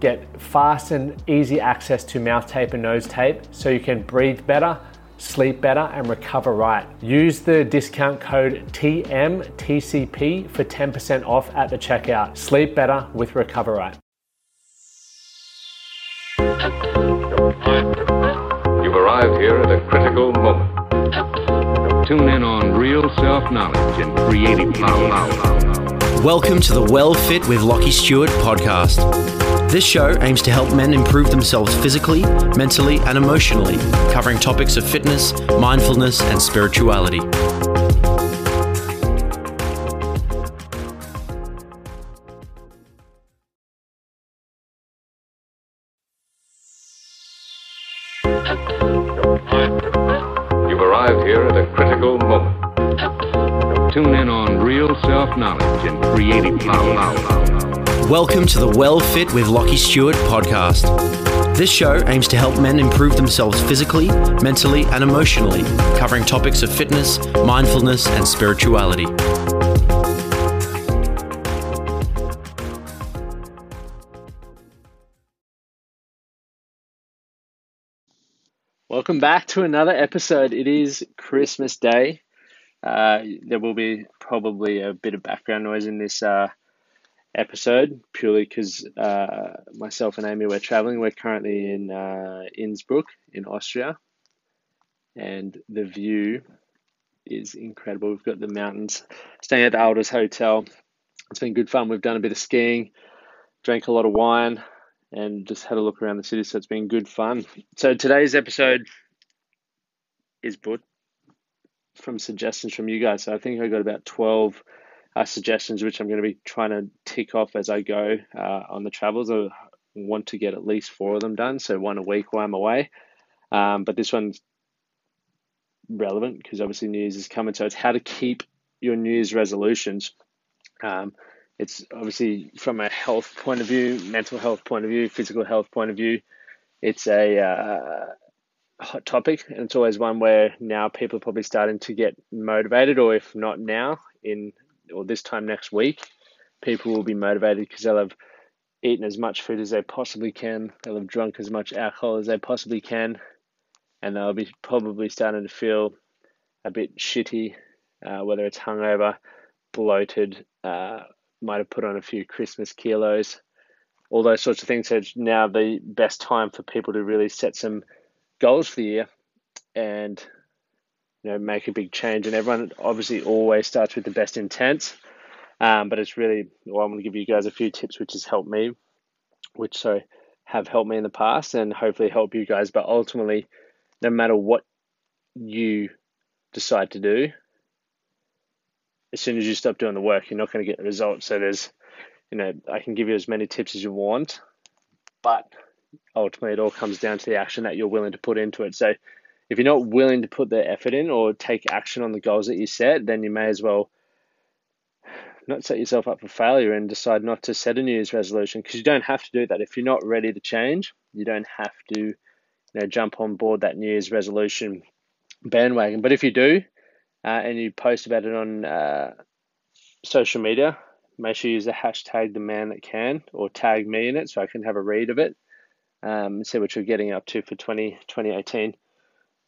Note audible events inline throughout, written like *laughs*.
get fast and easy access to mouth tape and nose tape so you can breathe better, sleep better, and recover right. Use the discount code TMTCP for 10% off at the checkout. Sleep better with Recover Right. You've arrived here at a critical moment. Tune in on real self knowledge and creative power. Welcome to the Well Fit with Lachie Stuart podcast. This show aims to help men improve themselves physically, mentally, and emotionally, covering topics of fitness, mindfulness, and spirituality. You've arrived here at a critical moment. Tune in on real self knowledge and creative power. Welcome to the Well Fit with Lachie Stuart podcast. This show aims to help men improve themselves physically, mentally, and emotionally, covering topics of fitness, mindfulness, and spirituality. Welcome back to another episode. It is Christmas Day. Uh, there will be probably a bit of background noise in this uh, episode purely because uh, myself and Amy we're traveling. We're currently in uh, Innsbruck in Austria, and the view is incredible. We've got the mountains. Staying at the Adlers Hotel. It's been good fun. We've done a bit of skiing, drank a lot of wine, and just had a look around the city. So it's been good fun. So today's episode is booked from suggestions from you guys. So I think I got about 12 uh, suggestions, which I'm going to be trying to tick off as I go uh, on the travels. I want to get at least four of them done, so one a week while I'm away. Um, but this one's relevant because obviously New Year's is coming. So it's how to keep your New Year's resolutions. Um, it's obviously from a health point of view, mental health point of view, physical health point of view. It's a uh, hot topic, and it's always one where now people are probably starting to get motivated, or if not now, in or this time next week, people will be motivated because they'll have eaten as much food as they possibly can, they'll have drunk as much alcohol as they possibly can, and they'll be probably starting to feel a bit shitty, uh, whether it's hungover, bloated, uh, might have put on a few Christmas kilos, all those sorts of things. So now the best time for people to really set some goals for the year and you know make a big change. And everyone obviously always starts with the best intent, um, but it's really well, I'm going to give you guys a few tips which has helped me, which so have helped me in the past and hopefully help you guys. But ultimately, no matter what you decide to do, as soon as you stop doing the work, you're not going to get the results. So there's, you know, I can give you as many tips as you want, but ultimately it all comes down to the action that you're willing to put into it. So if you're not willing to put the effort in or take action on the goals that you set, then you may as well not set yourself up for failure and decide not to set a New Year's resolution because you don't have to do that. If you're not ready to change, you don't have to, you know, jump on board that New Year's resolution bandwagon. But if you do, uh, and you post about it on uh, social media, make sure you use the hashtag the man that can or tag me in it so I can have a read of it um, see what you're getting up to for 20, 2018.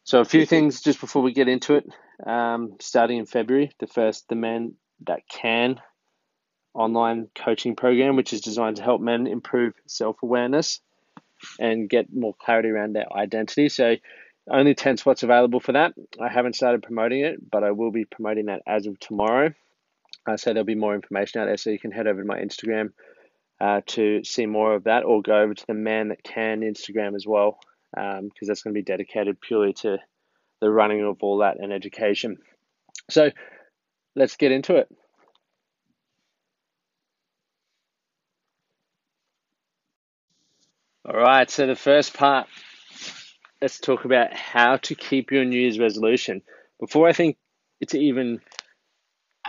So a few things just before we get into it. Um, starting in February, the first The Man That Can online coaching program, which is designed to help men improve self-awareness and get more clarity around their identity. So only 10 spots available for that. I haven't started promoting it, but I will be promoting that as of tomorrow. Uh, so there'll be more information out there. So you can head over to my Instagram uh, to see more of that or go over to the Man That Can Instagram as well, because um, that's going to be dedicated purely to the running of all that and education. So let's get into it. All right, so the first part, let's talk about how to keep your New Year's resolution. Before I think it's even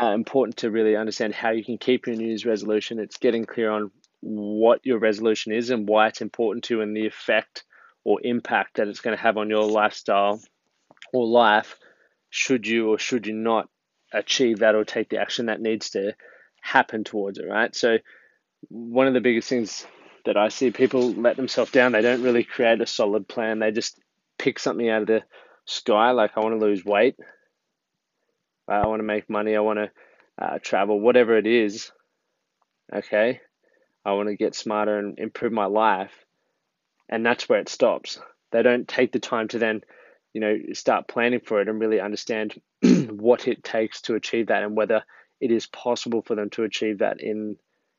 uh, important to really understand how you can keep your New Year's resolution, it's getting clear on what your resolution is and why it's important to you and the effect or impact that it's going to have on your lifestyle or life should you or should you not achieve that or take the action that needs to happen towards it, right? So, one of the biggest things that I see people let themselves down, they don't really create a solid plan. They just pick something out of the sky, like I want to lose weight, I want to make money, I want to uh, travel, whatever it is. Okay, I want to get smarter and improve my life, and that's where it stops. They don't take the time to then you know, start planning for it and really understand *clears throat* what it takes to achieve that and whether it is possible for them to achieve that in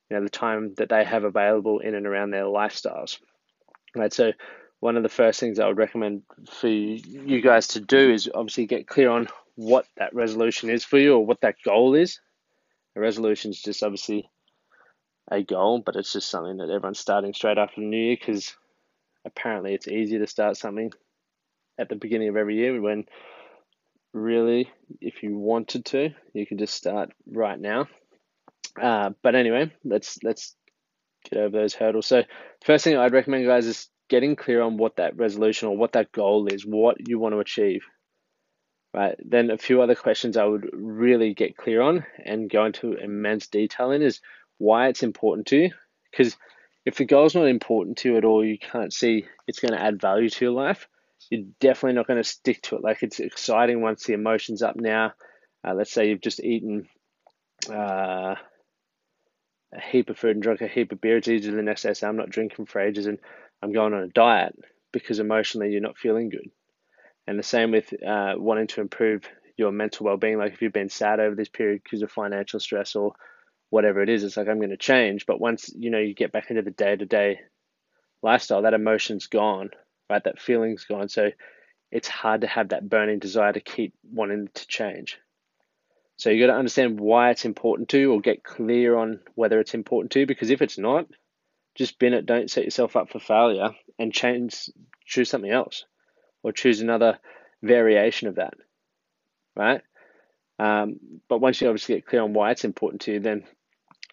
you know the time that they have available in and around their lifestyles. Right. So one of the first things I would recommend for you guys to do is obviously get clear on what that resolution is for you or what that goal is. A resolution is just obviously a goal, but it's just something that everyone's starting straight after the new year because apparently it's easier to start something at the beginning of every year when really, if you wanted to, you could just start right now. Uh, but anyway, let's let's get over those hurdles. So first thing I'd recommend, guys, is getting clear on what that resolution or what that goal is, what you want to achieve. Right. Then a few other questions I would really get clear on and go into immense detail in is why it's important to you. Because if the goal's not important to you at all, you can't see it's going to add value to your life you're definitely not going to stick to it. Like it's exciting once the emotion's up now. Uh, let's say you've just eaten uh, a heap of food and drunk a heap of beer. It's easy the next day say, I'm not drinking for ages and I'm going on a diet because emotionally you're not feeling good. And the same with uh, wanting to improve your mental well being. Like if you've been sad over this period because of financial stress or whatever it is, it's like I'm going to change. But once you know you get back into the day to day lifestyle, that emotion's gone right? That feeling's gone. So it's hard to have that burning desire to keep wanting to change. So you got to understand why it's important to or get clear on whether it's important to because if it's not, just bin it, don't set yourself up for failure and change choose something else or choose another variation of that. Right? Um, but once you obviously get clear on why it's important to you, then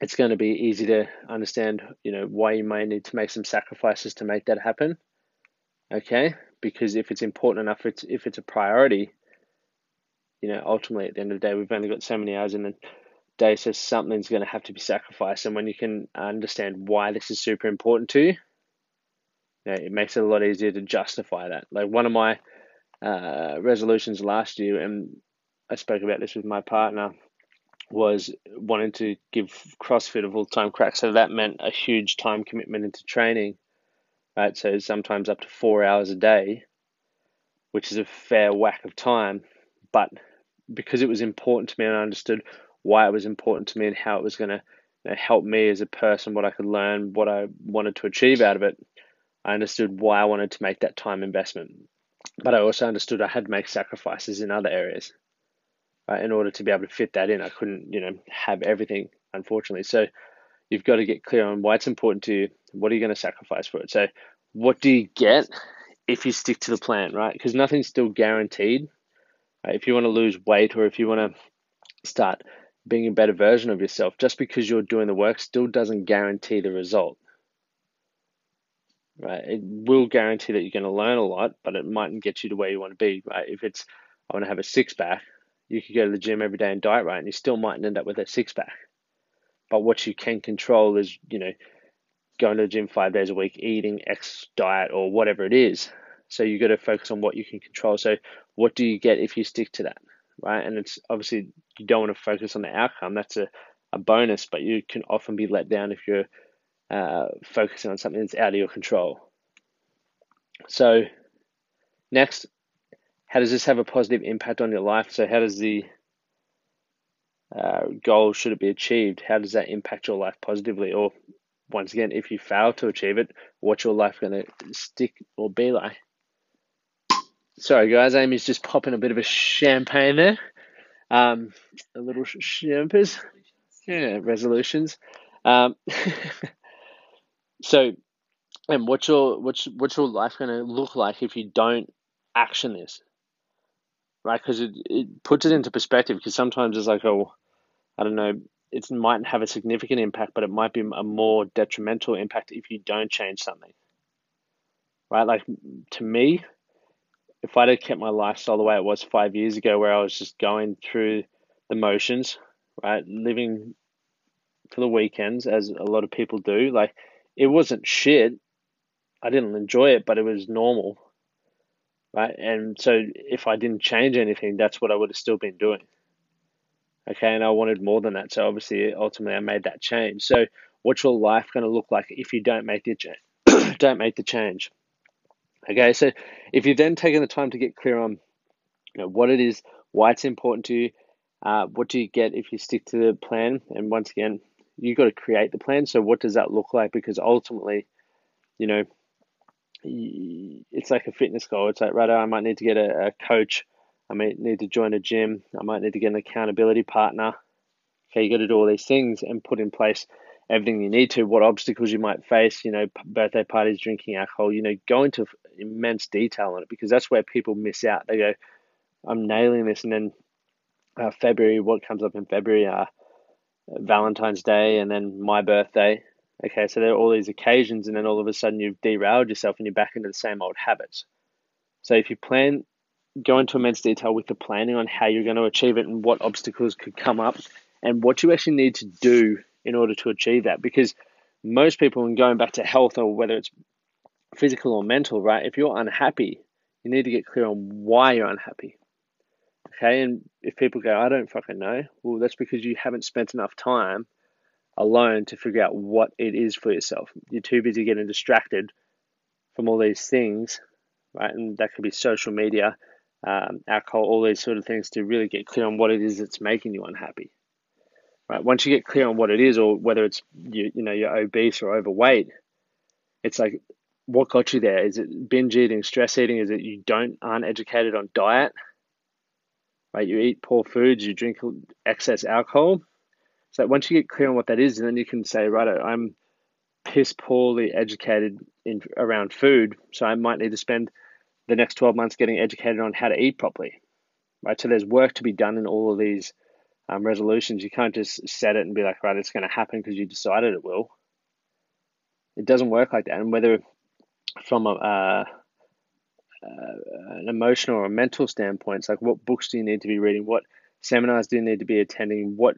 it's going to be easy to understand, you know, why you may need to make some sacrifices to make that happen okay? Because if it's important enough, it's, if it's a priority, you know, ultimately at the end of the day, we've only got so many hours in the day, so something's going to have to be sacrificed. And when you can understand why this is super important to you, you know, it makes it a lot easier to justify that. Like one of my uh, resolutions last year, and I spoke about this with my partner, was wanting to give CrossFit a full time crack. So that meant a huge time commitment into training right? So sometimes up to four hours a day, which is a fair whack of time. But because it was important to me and I understood why it was important to me and how it was going to you know, help me as a person, what I could learn, what I wanted to achieve out of it, I understood why I wanted to make that time investment. But I also understood I had to make sacrifices in other areas right, in order to be able to fit that in. I couldn't, you know, have everything, unfortunately. So you've got to get clear on why it's important to you. What are you going to sacrifice for it? So, what do you get if you stick to the plan, right? Because nothing's still guaranteed. Right? If you want to lose weight or if you want to start being a better version of yourself, just because you're doing the work still doesn't guarantee the result. Right? It will guarantee that you're going to learn a lot, but it mightn't get you to where you want to be. Right? If it's I want to have a six pack, you could go to the gym every day and diet right, and you still mightn't end up with a six pack. But what you can control is, you know, going to the gym five days a week, eating X diet or whatever it is. So you got to focus on what you can control. So what do you get if you stick to that, right? And it's obviously you don't want to focus on the outcome. That's a, a bonus, but you can often be let down if you're uh, focusing on something that's out of your control. So next, how does this have a positive impact on your life? So how does the uh, goal should it be achieved? How does that impact your life positively? Or once again, if you fail to achieve it, what's your life going to stick or be like? Sorry, guys, Amy's just popping a bit of a champagne there. Um, a little champers, yeah, resolutions. Um, *laughs* so, and what's your what's what's your life going to look like if you don't action this? Right, because it, it puts it into perspective. Because sometimes it's like, oh, I don't know, it might have a significant impact, but it might be a more detrimental impact if you don't change something. Right? Like to me, if I'd have kept my lifestyle the way it was five years ago, where I was just going through the motions, right, living for the weekends as a lot of people do, like it wasn't shit. I didn't enjoy it, but it was normal, right? And so if I didn't change anything, that's what I would have still been doing. Okay, and I wanted more than that. So obviously, ultimately, I made that change. So, what's your life going to look like if you don't make the change? *coughs* don't make the change. Okay, so if you've then taken the time to get clear on, you know, what it is, why it's important to you, uh, what do you get if you stick to the plan, and once again, you've got to create the plan. So, what does that look like? Because ultimately, you know, it's like a fitness goal. It's like, right, I might need to get a, a coach I might need to join a gym. I might need to get an accountability partner. Okay, you got to do all these things and put in place everything you need to. What obstacles you might face, you know, birthday parties, drinking alcohol, you know, go into immense detail on it because that's where people miss out. They go, I'm nailing this. And then uh, February, what comes up in February are Valentine's Day and then my birthday. Okay, so there are all these occasions, and then all of a sudden you've derailed yourself and you're back into the same old habits. So if you plan go into immense detail with the planning on how you're going to achieve it and what obstacles could come up and what you actually need to do in order to achieve that. Because most people, and going back to health or whether it's physical or mental, right? If you're unhappy, you need to get clear on why you're unhappy. Okay, and if people go, I don't fucking know, well, that's because you haven't spent enough time alone to figure out what it is for yourself. You're too busy getting distracted from all these things, right? And that could be social media, um, alcohol, all these sort of things to really get clear on what it is that's making you unhappy. Right. Once you get clear on what it is, or whether it's you, you know you're obese or overweight, it's like what got you there? Is it binge eating, stress eating? Is it you don't aren't educated on diet? Right. You eat poor foods, you drink excess alcohol. So once you get clear on what that is, then you can say, right, I'm piss poorly educated in around food, so I might need to spend the next 12 months getting educated on how to eat properly, right? So there's work to be done in all of these um, resolutions. You can't just set it and be like, right, it's going to happen because you decided it will. It doesn't work like that. And whether from a, uh, uh, an emotional or mental standpoint, it's like what books do you need to be reading? What seminars do you need to be attending? What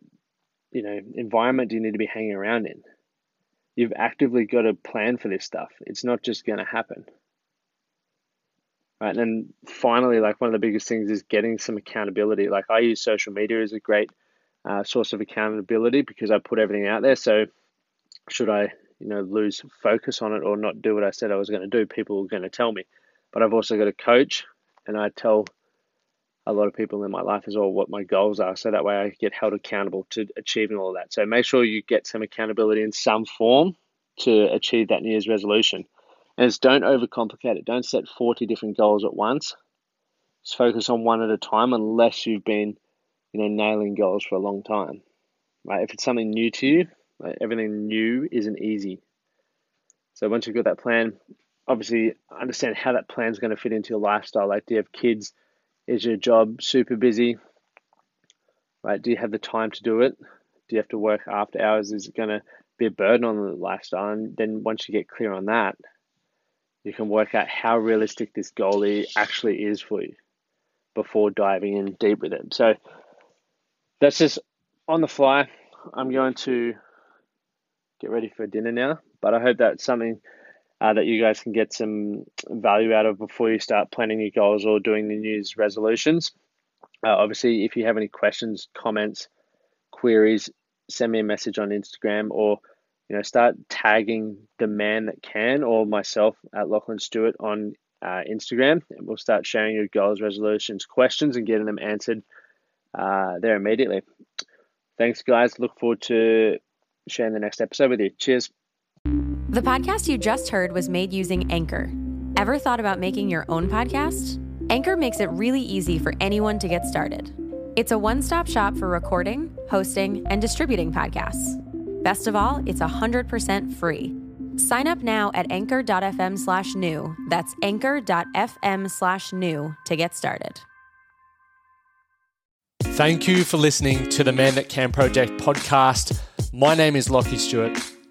you know environment do you need to be hanging around in? You've actively got to plan for this stuff. It's not just going to happen. Right. And then finally, like one of the biggest things is getting some accountability. Like I use social media as a great uh, source of accountability because I put everything out there. So should I, you know, lose focus on it or not do what I said I was going to do, people are going to tell me. But I've also got a coach, and I tell a lot of people in my life as well what my goals are, so that way I get held accountable to achieving all of that. So make sure you get some accountability in some form to achieve that New Year's resolution is don't overcomplicate it. Don't set 40 different goals at once. Just focus on one at a time unless you've been, you know, nailing goals for a long time. Right? If it's something new to you, right, everything new isn't easy. So once you've got that plan, obviously understand how that plan is going to fit into your lifestyle. Like, do you have kids? Is your job super busy? Right? Do you have the time to do it? Do you have to work after hours? Is it going to be a burden on the lifestyle? And then once you get clear on that, you can work out how realistic this goalie actually is for you before diving in deep with it. So that's just on the fly. I'm going to get ready for dinner now, but I hope that's something uh, that you guys can get some value out of before you start planning your goals or doing the New Year's resolutions. Uh, obviously, if you have any questions, comments, queries, send me a message on Instagram or you know, start tagging the man that can or myself at Lachlan Stuart on uh, Instagram, and we'll start sharing your goals, resolutions, questions, and getting them answered uh, there immediately. Thanks, guys. Look forward to sharing the next episode with you. Cheers. The podcast you just heard was made using Anchor. Ever thought about making your own podcast? Anchor makes it really easy for anyone to get started. It's a one stop shop for recording, hosting, and distributing podcasts. Best of all, it's 100% free. Sign up now at anchor.fm slash new. That's anchor.fm slash new to get started. Thank you for listening to the Man That Can Project podcast. My name is Lachie Stuart,